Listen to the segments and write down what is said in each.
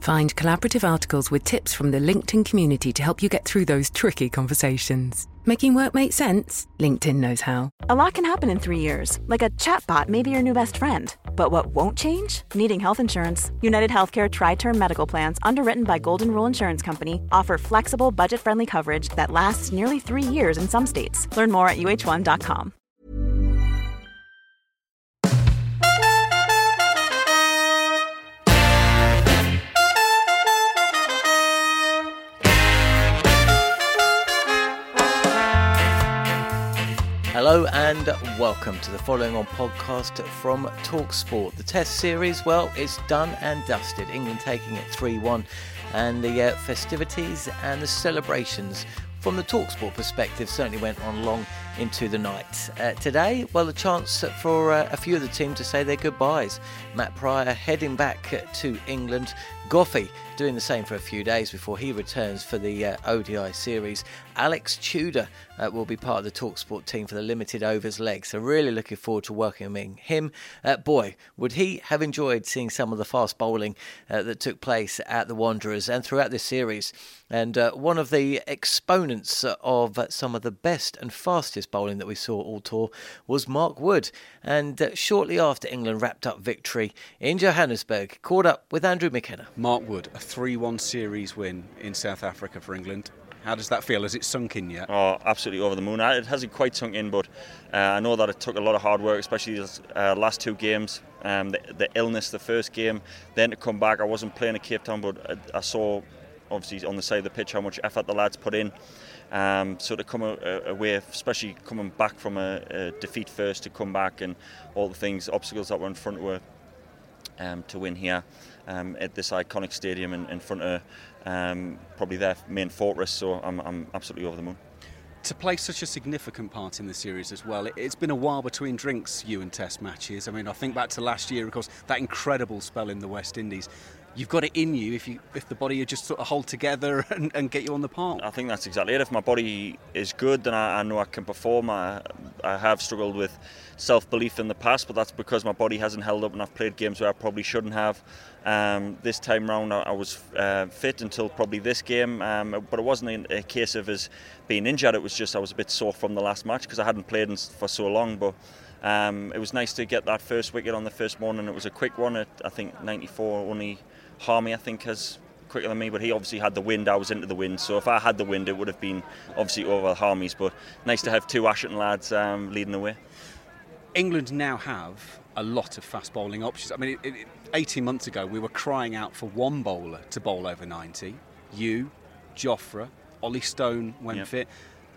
Find collaborative articles with tips from the LinkedIn community to help you get through those tricky conversations. Making work make sense? LinkedIn knows how. A lot can happen in three years, like a chatbot may be your new best friend. But what won't change? Needing health insurance. United Healthcare Tri Term Medical Plans, underwritten by Golden Rule Insurance Company, offer flexible, budget friendly coverage that lasts nearly three years in some states. Learn more at uh1.com. Hello and welcome to the following on podcast from Talksport. The Test series, well, it's done and dusted. England taking it 3 1, and the uh, festivities and the celebrations from the Talksport perspective certainly went on long into the night. Uh, today, well, a chance for uh, a few of the team to say their goodbyes. Matt Prior heading back to England. Goughie doing the same for a few days before he returns for the uh, ODI series. Alex Tudor uh, will be part of the Talksport team for the limited overs leg, so really looking forward to welcoming him. Uh, boy, would he have enjoyed seeing some of the fast bowling uh, that took place at the Wanderers and throughout this series. And uh, one of the exponents of some of the best and fastest bowling that we saw all tour was Mark Wood. And uh, shortly after England wrapped up victory in Johannesburg, caught up with Andrew McKenna. Mark Wood, a 3 1 series win in South Africa for England. How does that feel? Has it sunk in yet? Oh, absolutely over the moon. It hasn't quite sunk in, but uh, I know that it took a lot of hard work, especially the uh, last two games. Um, the, the, illness, the first game, then to come back. I wasn't playing at Cape Town, but I, I saw, obviously, on the side of the pitch how much effort the lads put in. Um, so to come away, especially coming back from a, a, defeat first, to come back and all the things, obstacles that were in front her um, to win here um, at this iconic stadium in, in front of um, probably their main fortress. So I'm, I'm absolutely over the moon to play such a significant part in the series as well. It's been a while between drinks, you and Test matches. I mean, I think back to last year, of course, that incredible spell in the West Indies you've got it in you if you if the body just sort of hold together and, and get you on the park. I think that's exactly it. If my body is good, then I, I know I can perform. I, I have struggled with self belief in the past, but that's because my body hasn't held up and I've played games where I probably shouldn't have. Um, this time round, I, I was uh, fit until probably this game, um, but it wasn't a, case of us being injured. It was just I was a bit sore from the last match because I hadn't played for so long. But um, it was nice to get that first wicket on the first morning. It was a quick one at I think 94, only Harmy, I think, has quicker than me, but he obviously had the wind. I was into the wind, so if I had the wind, it would have been obviously over Harmy's. But nice to have two Ashington lads um, leading the way. England now have a lot of fast bowling options. I mean, it, it, 18 months ago, we were crying out for one bowler to bowl over 90. You, Jofra, Ollie Stone when yep. fit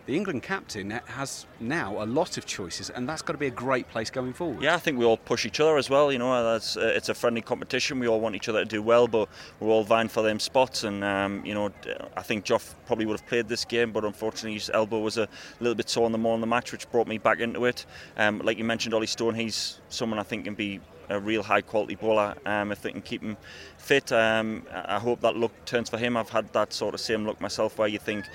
the England captain has now a lot of choices, and that's got to be a great place going forward. Yeah, I think we all push each other as well. You know, that's, uh, it's a friendly competition. We all want each other to do well, but we're all vying for them spots. And um, you know, I think Joff probably would have played this game, but unfortunately his elbow was a little bit sore in the morning of the match, which brought me back into it. Um, like you mentioned, Ollie Stone, he's someone I think can be a real high quality bowler um, if they can keep him fit. Um, I hope that luck turns for him. I've had that sort of same luck myself where you think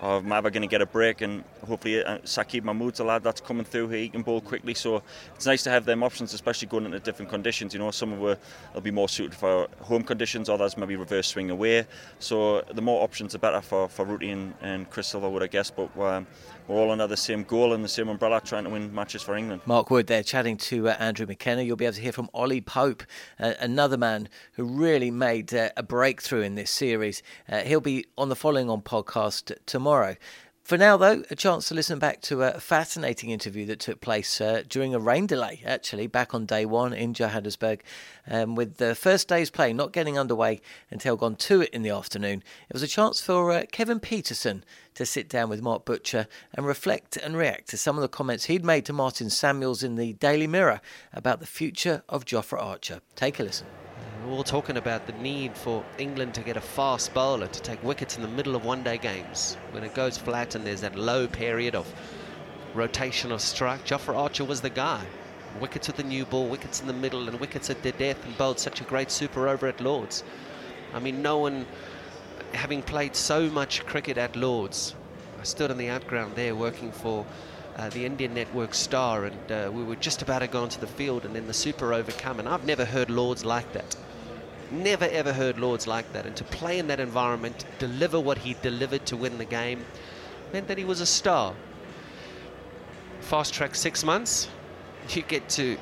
or am I ever going to get a break? And hopefully, uh, Saqib Mahmood's a lad that's coming through here. He can bowl quickly, so it's nice to have them options, especially going into different conditions. You know, some of them will be more suited for home conditions, others maybe reverse swing away. So the more options, the better for for Rooty and, and Chris Silver, I guess. But um, we're all under the same goal and the same umbrella, trying to win matches for England. Mark Wood there chatting to uh, Andrew McKenna. You'll be able to hear from Ollie Pope, uh, another man who really made uh, a breakthrough in this series. Uh, he'll be on the following on podcast tomorrow. For now, though, a chance to listen back to a fascinating interview that took place uh, during a rain delay, actually, back on day one in Johannesburg. Um, with the first day's play not getting underway until gone to it in the afternoon, it was a chance for uh, Kevin Pietersen to sit down with Mark Butcher and reflect and react to some of the comments he'd made to Martin Samuels in the Daily Mirror about the future of Jofra Archer. Take a listen. We're all talking about the need for England to get a fast bowler to take wickets in the middle of one day games when it goes flat and there's that low period of rotation rotational strike. Jofra Archer was the guy. Wickets with the new ball, wickets in the middle, and wickets at the death, and bowled such a great super over at Lords. I mean, no one, having played so much cricket at Lords, I stood on the outground there working for uh, the Indian Network Star, and uh, we were just about to go onto the field, and then the super over come, and I've never heard Lords like that. Never ever heard Lords like that. And to play in that environment, deliver what he delivered to win the game, meant that he was a star. Fast track six months, you get to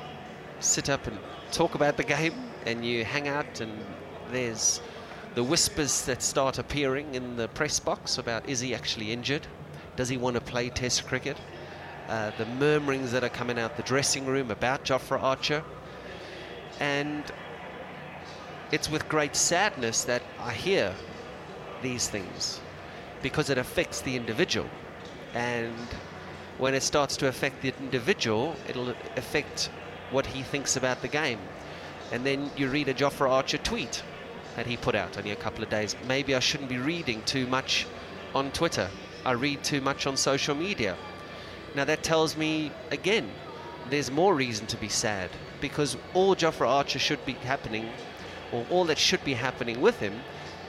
sit up and talk about the game, and you hang out, and there's the whispers that start appearing in the press box about is he actually injured? Does he want to play Test cricket? Uh, the murmurings that are coming out the dressing room about Jofra Archer. And it's with great sadness that I hear these things because it affects the individual. And when it starts to affect the individual, it'll affect what he thinks about the game. And then you read a Jofra Archer tweet that he put out only a couple of days. Maybe I shouldn't be reading too much on Twitter. I read too much on social media. Now that tells me again, there's more reason to be sad because all Jofra Archer should be happening, or all that should be happening with him,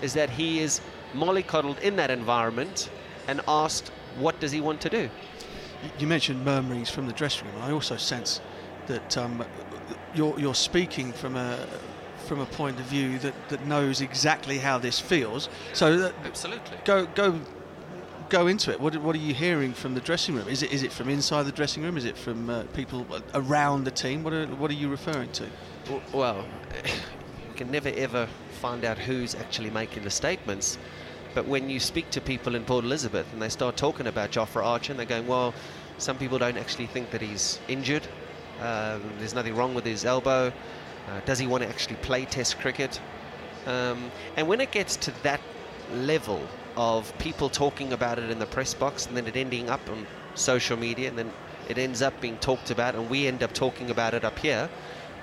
is that he is mollycoddled in that environment and asked, what does he want to do? You mentioned murmurings from the dressing room. I also sense that um, you're, you're speaking from a from a point of view that, that knows exactly how this feels. So that, Absolutely. go go go into it. What, what are you hearing from the dressing room? Is it is it from inside the dressing room? Is it from uh, people around the team? What are what are you referring to? Well, you can never ever find out who's actually making the statements. But when you speak to people in Port Elizabeth and they start talking about Jofra Archer and they're going, well, some people don't actually think that he's injured. Um, there's nothing wrong with his elbow. Uh, does he want to actually play Test cricket? Um, and when it gets to that level of people talking about it in the press box and then it ending up on social media and then it ends up being talked about and we end up talking about it up here,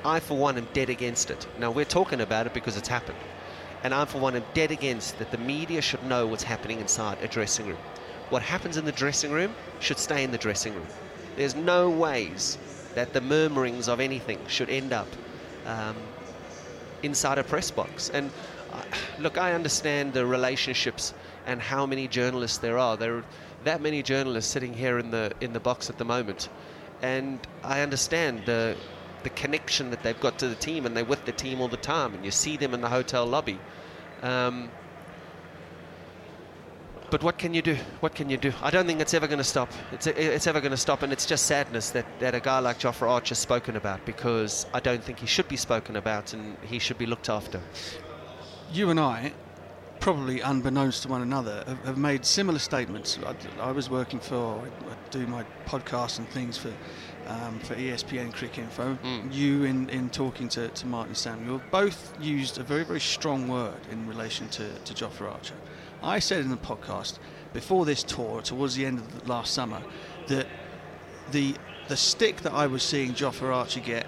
I, for one, am dead against it. Now, we're talking about it because it's happened. And I, for one, am dead against that the media should know what's happening inside a dressing room. What happens in the dressing room should stay in the dressing room. There's no ways that the murmurings of anything should end up um, inside a press box. And uh, look, I understand the relationships and how many journalists there are. There are that many journalists sitting here in the in the box at the moment, and I understand the the connection that they've got to the team, and they're with the team all the time, and you see them in the hotel lobby. Um, but what can you do? What can you do? I don't think it's ever going to stop. It's, it's ever going to stop, and it's just sadness that, that a guy like Jofra Archer's spoken about because I don't think he should be spoken about and he should be looked after. You and I, probably unbeknownst to one another, have, have made similar statements. I, I was working for, I, I do my podcasts and things for um, for ESPN Cricket Info. Mm. You, in, in talking to, to Martin Samuel, both used a very, very strong word in relation to, to Jofra Archer. I said in the podcast before this tour, towards the end of the last summer, that the the stick that I was seeing Jofra Archer get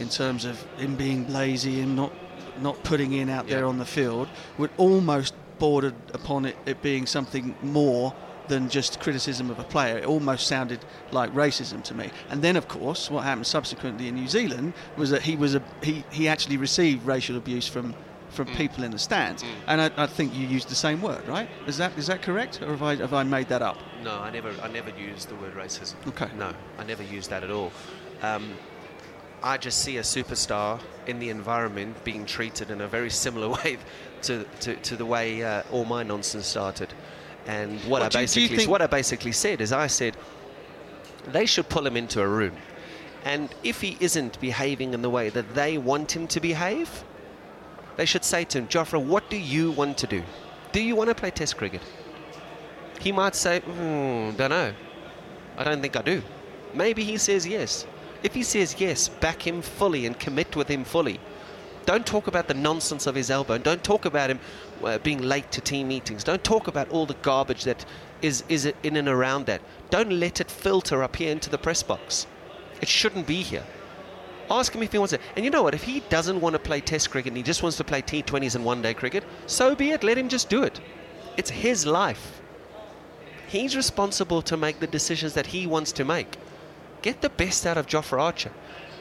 in terms of him being lazy and not not putting in out there on the field would almost bordered upon it, it being something more than just criticism of a player. It almost sounded like racism to me. And then, of course, what happened subsequently in New Zealand was that he was a he, he actually received racial abuse from from people in the stands. And I, I think you used the same word, right? Is that is that correct, or have I have I made that up? No, I never, I never used the word racism. Okay. No, I never used that at all. Um, I just see a superstar in the environment being treated in a very similar way to, to, to the way uh, all my nonsense started. And what Well, I do you- do you basically think- what I basically said is I said they should pull him into a room, and if he isn't behaving in the way that they want him to behave, they should say to him, Jofra, what do you want to do? Do you want to play Test cricket? He might say, mm, don't know. I don't think I do. Maybe he says yes. If he says yes, back him fully and commit with him fully. Don't talk about the nonsense of his elbow. and Don't talk about him uh, being late to team meetings. Don't talk about all the garbage that is, is in and around that. Don't let it filter up here into the press box. It shouldn't be here. Ask him if he wants it. And you know what? If he doesn't want to play Test cricket and he just wants to play T20s and one day cricket, so be it. Let him just do it. It's his life. He's responsible to make the decisions that he wants to make. Get the best out of Jofra Archer.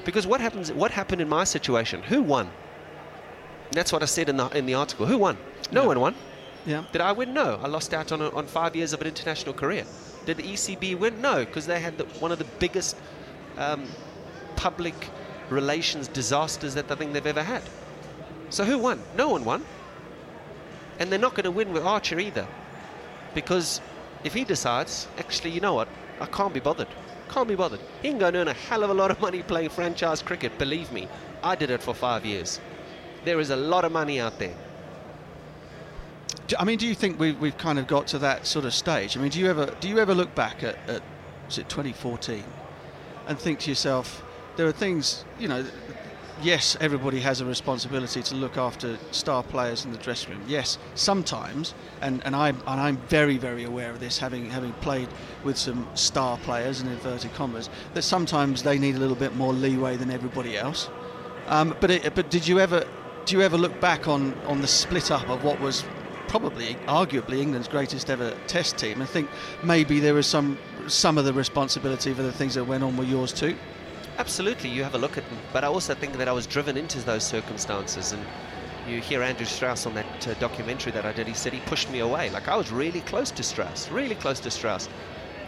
Because what happens what happened in my situation? Who won? That's what I said in the in the article. Who won? No Yeah. one won. Yeah. Did I win? No. I lost out on, a, on five years of an international career. Did the ECB win? No, because they had the, one of the biggest um, public relations disasters that I think they've ever had. So who won? No one won. And they're not going to win with Archer either. Because if he decides, actually, you know what? I can't be bothered. Can't be bothered. He can go and earn a hell of a lot of money playing franchise cricket, believe me. I did it for five years. There is a lot of money out there. I mean, do you think we've, we've kind of got to that sort of stage? I mean, do you ever do you ever look back at, at was it 2014 and think to yourself, there are things, you know, yes, everybody has a responsibility to look after star players in the dressing room. Yes, sometimes, and, and I'm and I'm very very aware of this, having having played with some star players in inverted commas, that sometimes they need a little bit more leeway than everybody else. Um, but it, but did you ever do you ever look back on, on the split up of what was probably arguably England's greatest ever test team and think maybe there was some some of the responsibility for the things that went on were yours too? Absolutely, you have a look at them. But I also think that I was driven into those circumstances. And you hear Andrew Strauss on that uh, documentary that I did. He said he pushed me away. Like I was really close to Strauss, really close to Strauss.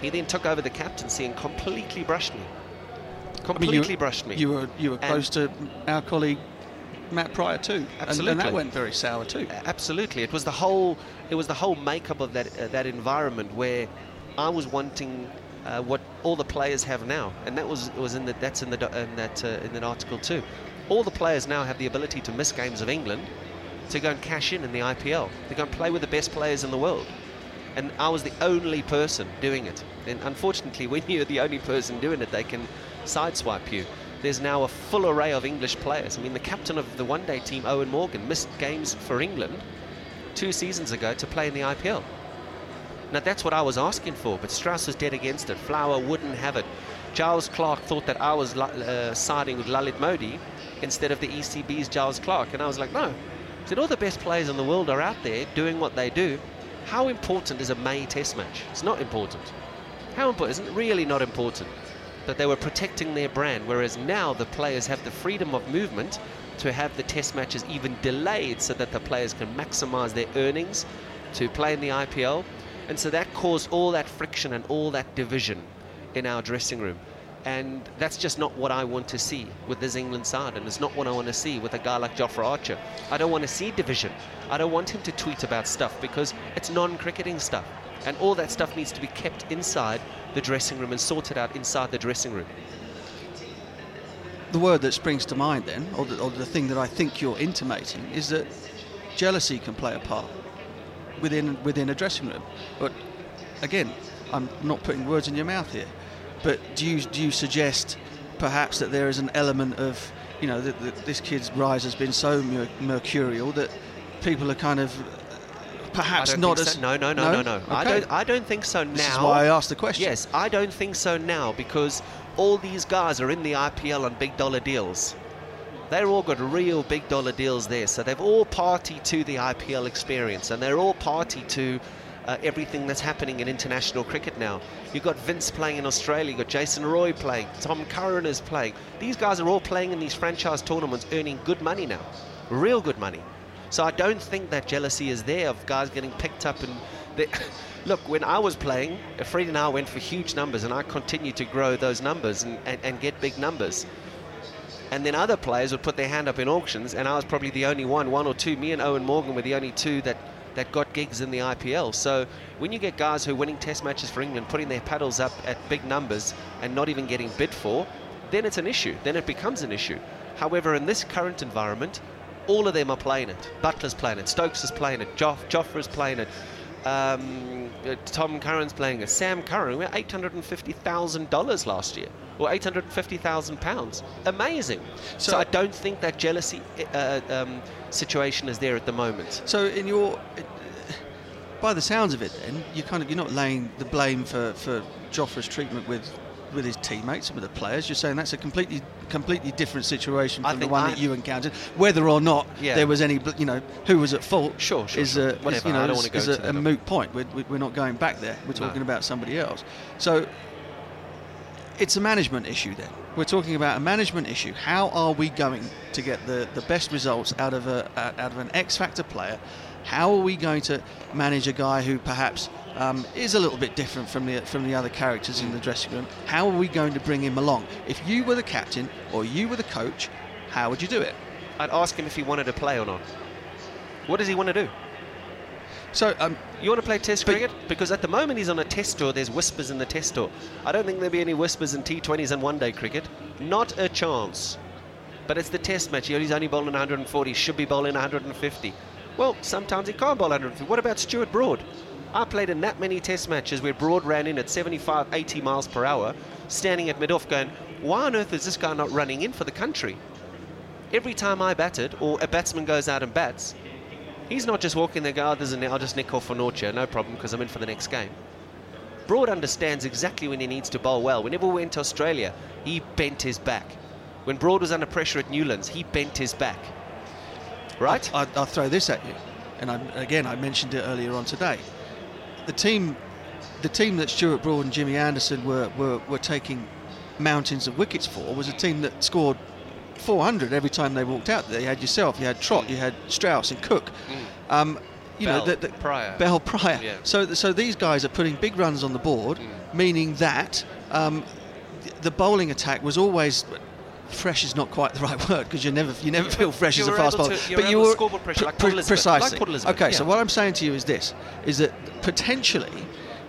He then took over the captaincy and completely brushed me. I mean, Completely you, brushed me. You were you were And- close to our colleague Matt Prior too, And- and, Absolutely. that went very sour too. Absolutely, it was the whole it was the whole makeup of that uh, that environment where I was wanting uh, what all the players have now, and that was was in the that's in the in that uh, in that article too. All the players now have the ability to miss games of England to go and cash in in the IPL. They go and play with the best players in the world. And I was the only person doing it. And unfortunately, when you're the only person doing it, they can sideswipe you. There's now a full array of English players. I mean, the captain of the one day team, Eoin Morgan, missed games for England two seasons ago to play in the IPL. Now, that's what I was asking for, but Strauss was dead against it. Flower wouldn't have it. Giles Clarke thought that I was uh, siding with Lalit Modi instead of the ECB's Giles Clarke. And I was like, no. I said, all the best players in the world are out there doing what they do. How important is a May test match? It's not important. How important? Isn't really not important. That they were protecting their brand, whereas now the players have the freedom of movement to have the test matches even delayed so that the players can maximize their earnings to play in the IPL. And so that caused all that friction and all that division in our dressing room. And that's just not what I want to see with this England side, and it's not what I want to see with a guy like Jofra Archer. I don't want to see division. I don't want him to tweet about stuff because it's non-cricketing stuff, and all that stuff needs to be kept inside the dressing room and sorted out inside the dressing room. The word that springs to mind then, or the, or the thing that I think you're intimating, is that jealousy can play a part within within a dressing room. But again, I'm not putting words in your mouth here. But do you do you suggest perhaps that there is an element of you know that, that this kid's rise has been so mer- mercurial that people are kind of perhaps don't as so. no, no, no, no, no. I Okay. don't. I don't think so now. This is why I asked the question. Yes, I don't think so now because all these guys are in the IPL on big dollar deals. They're all got real big dollar deals there, so they've all party to the IPL experience, and they're all party to uh, everything that's happening in international cricket now. You've got Vince playing in Australia, you've got Jason Roy playing, Tom Curran is playing. These guys are all playing in these franchise tournaments, earning good money now, real good money. So I don't think that jealousy is there of guys getting picked up and. They, look, when I was playing, Fred and I went for huge numbers, and I continued to grow those numbers and, and, and get big numbers. And then other players would put their hand up in auctions, and I was probably the only one, one or two. Me and Eoin Morgan were the only two that, that got gigs in the IPL. So when you get guys who are winning test matches for England, putting their paddles up at big numbers and not even getting bid for, then it's an issue. Then it becomes an issue. However, in this current environment, all of them are playing it. Buttler's playing it, Stokes is playing it, Joff, Jofra's playing it, um, uh, Tom Curran's playing it, Sam Curran. We had $850,000 last year, or 850,000 pounds. Amazing. So, So- I don't think that jealousy uh, um, situation is there at the moment. So in your, by the sounds of it, then you kind of you're not laying the blame for for Jofra's treatment with with his teammates and with the players. You're saying that's a completely completely different situation from the one I- that you encountered. Whether or not Yeah. there was any, you know, who was at fault, Sure, sure, is sure. a is, you know is- is a, a moot point. We're, we're not going back there. We're No. talking about somebody else. So it's a management issue then. We're talking about a management issue. How are we going to get the, the best results out of a out of an X factor player? How are we going to manage a guy who perhaps um, is a little bit different from the from the other characters in the dressing room? How are we going to bring him along? If you were the captain or you were the coach, how would you do it? I'd ask him if he wanted to play or not. What does he want to do? So um, You want to play Test But- cricket? Because at the moment he's on a Test tour. There's whispers in the Test tour. I don't think there'll be any whispers in T20s and One Day cricket. Not a chance. But it's the Test match. He's only bowling 140. Should be bowling 150. Well, sometimes he can't bowl 150. What about Stuart Broad? I played in that many Test matches where Broad ran in at 75, 80 miles per hour, standing at mid-off, going, "Why on earth is this guy not running in for the country?" Every time I batted, or a batsman goes out and bats, He's not just walking go, oh, there's a, I'll just nick off for Nortje, no problem, because I'm in for the next game. Broad understands exactly when he needs to bowl well. Whenever we went to Australia, he bent his back. When Broad was under pressure at Newlands, he bent his back. Right? I, will throw this at you, and I, again I mentioned it earlier on today. The team, the team that Stuart Broad and Jimmy Anderson were, were, were taking mountains of wickets for was a team that scored 400 every time they walked out there. You had yourself, you had Trott, you had Strauss and Cook. Um, you Mm. Bell, know, the, the, Prior. Bell Prior. Yeah. So, so these guys are putting big runs on the board, Mm. meaning that um, the bowling attack was always fresh is not quite the right word because you never you never feel fresh as a fast bowler. but you were pressure like pre- Port Elizabeth, precisely. like Port Elizabeth, okay, so what I'm saying to you is this: is that potentially,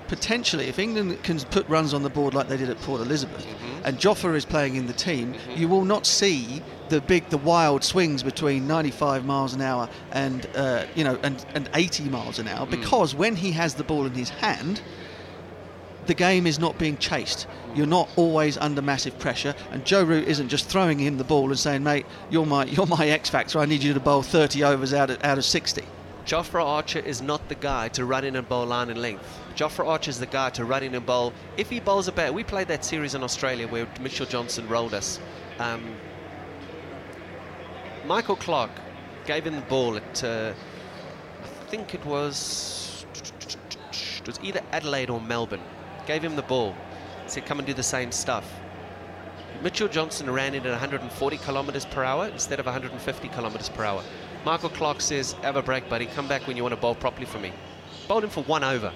potentially, if England can put runs on the board like they did at Port Elizabeth, Mm-hmm. And Joffa is playing in the team, you will not see the big, the wild swings between 95 miles an hour and uh, you know and, and 80 miles an hour Mm. because when he has the ball in his hand the game is not being chased. You're not always under massive pressure, and Joe Root isn't just throwing him the ball and saying, "Mate, you're my you're my X factor. I need you to bowl 30 overs out of out of 60." Jofra Archer is not the guy to run in and bowl line and length. Jofra Archer is the guy to run in and bowl. If he bowls a bat, we played that series in Australia where Mitchell Johnson rolled us. Um, Michael Clarke gave him the ball at, uh, I think it was, it was either Adelaide or Melbourne. Gave him the ball, said, "Come and do the same stuff." Mitchell Johnson ran in at 140 kilometers per hour instead of 150 kilometers per hour. Michael Clarke says, "Have a break, buddy. Come back when you want to bowl properly for me." Bowled him for one over.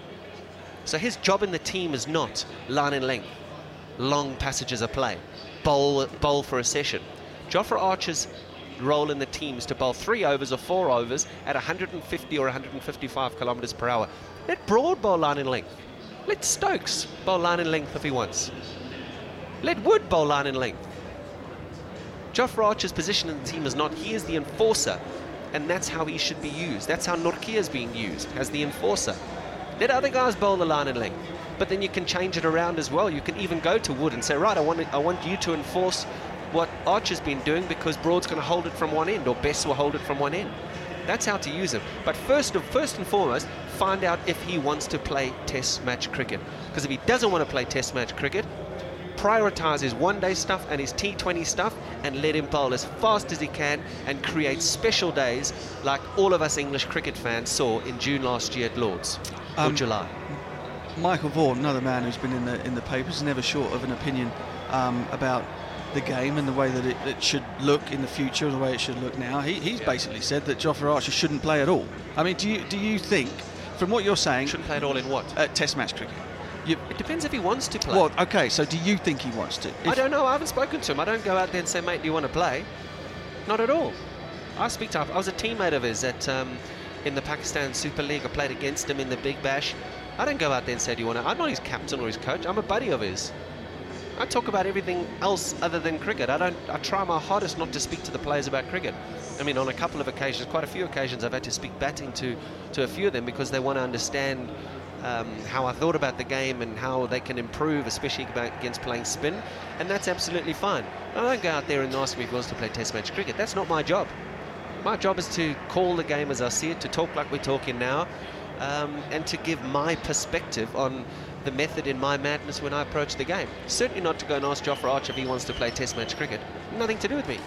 So his job in the team is not line and length, long passages of play, bowl bowl for a session. Jofra Archer's role in the team is to bowl three overs or four overs at 150 or 155 kilometers per hour. Let Broad bowl line and length. Let Stokes bowl line and length if he wants. Let Wood bowl line and length. Jofra Archer's position in the team is not, he is the enforcer, and that's how he should be used. That's how Nortje is being used, as the enforcer. Let other guys bowl the line and length, but then you can change it around as well. You can even go to Wood and say, right, I want, I want you to enforce what Archer's been doing because Broad's going to hold it from one end, or Bess will hold it from one end. That's how to use him. But first, of, first and foremost, find out if he wants to play Test match cricket. Because if he doesn't want to play Test match cricket, prioritize his one day stuff and his T20 stuff and let him bowl as fast as he can and create special days like all of us English cricket fans saw in June last year at Lords or Um, July. Michael Vaughan, another man who's been in the in the papers, never short of an opinion um, about the game and the way that it, it should look in the future and the way it should look now. He, he's basically said that Jofra Archer shouldn't play at all. I mean, do you do you think, from what you're saying, Shouldn't play at all in what? uh, Test match cricket? You, It depends if he wants to play. well, okay. So do you think he wants to? I don't know. I haven't spoken to him. I don't go out there and say, mate, do you want to play? Not at all. I speak to him. I was a teammate of his at um, in the Pakistan Super League. I played against him in the Big Bash. I don't go out there and say, do you want to? I'm not his captain or his coach. I'm a buddy of his. I talk about everything else other than cricket. I don't. I try my hardest not to speak to the players about cricket. I mean, on a couple of occasions, quite a few occasions, I've had to speak batting to to a few of them because they want to understand um, how I thought about the game and how they can improve, especially against playing spin, and that's absolutely fine. I don't go out there and ask me if he wants to play Test match cricket. That's not my job. My job is to call the game as I see it, to talk like we're talking now, um, and to give my perspective on the method in my madness when I approach the game. Certainly not to go and ask Jofra Archer if he wants to play Test match cricket. Nothing to do with me.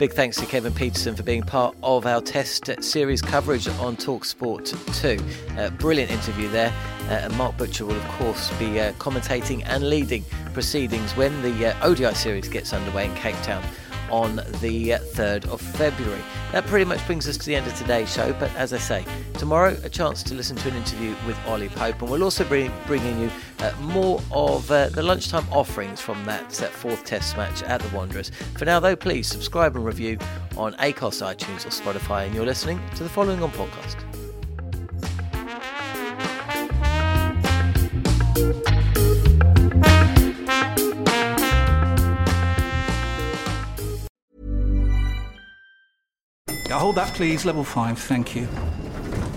Big thanks to Kevin Pietersen for being part of our test series coverage on Talksport 2. Uh, brilliant interview there. Uh, and Mark Butcher will, of course, be uh, commentating and leading proceedings when the uh, ODI series gets underway in Cape Town on the 3rd of February. That pretty much brings us to the end of today's show, but as I say, tomorrow a chance to listen to an interview with Ollie Pope, and we'll also be bringing you uh, more of uh, the lunchtime offerings from that fourth test match at the Wanderers. For now, though, please subscribe and review on Acast, iTunes, or Spotify, and you're listening to the following on podcast. hold that, please. Level 5, thank you.